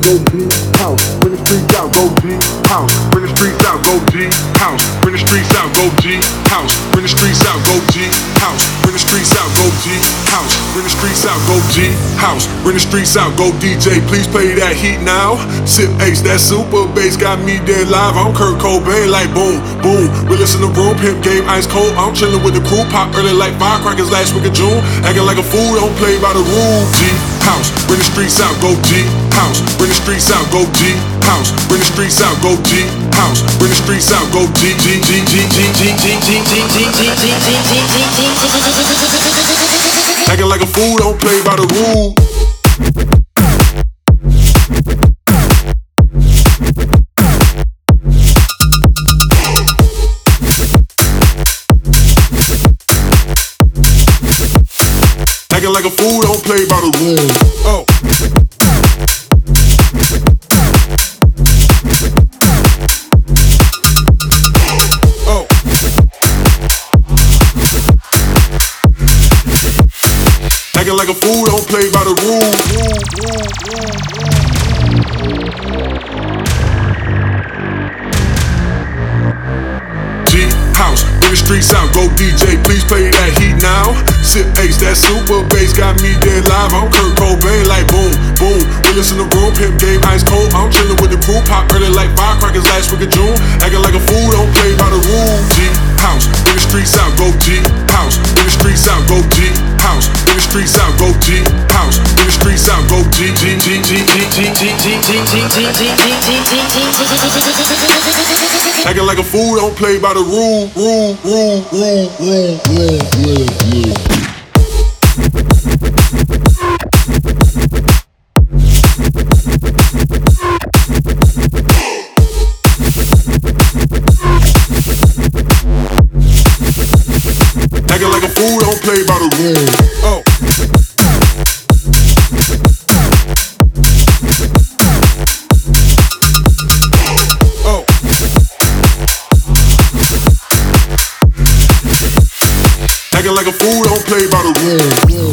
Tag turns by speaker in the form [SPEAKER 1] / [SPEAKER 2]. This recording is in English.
[SPEAKER 1] go deep house. Bring the streets out, go deep house. Bring the streets out, go deep house. Bring the streets out, go deep house. Bring the streets out, go deep house. Bring the streets out, go deep house. Bring the streets out, go deep house. Bring the streets out, go DJ. Please play that heat now. Sip Ace, that super bass got me dead live. I'm Kurt Cobain, like boom, boom. Realest in the room, pimp game ice cold. I'm chilling with the crew, pop early like firecrackers last week of June. Acting like a fool, don't play by the rules. G house, bring the streets out, go G house. Bring the streets out, go G house. Bring the streets out, go G house. Bring the streets out, go G G G G G G G G G G G G Acting like a fool, don't play by the rules. Acting like a fool, don't play by the rules. Oh. Oh. Acting like a fool, don't play by the rules. G house, bring the streets out, go DJ, please play Sip Ace, that super bass got me dead live. I'm Kurt Cobain, like boom, boom. Realest in the room, pimp game ice cold. I'm chilling with the crew, pop early like firecrackers last week of June. Acting like a fool, don't play by the rules. G house, bring the streets out, go G house, bring the streets out, go G house, bring the streets out, go G house, bring the streets out, go G G G G G G G G G G G G G Acting like a fool, don't play by the rule, rule, rule, rule, rule, rule, rule. play by the rules. Oh. oh. Acting like a fool, don't play by the rules.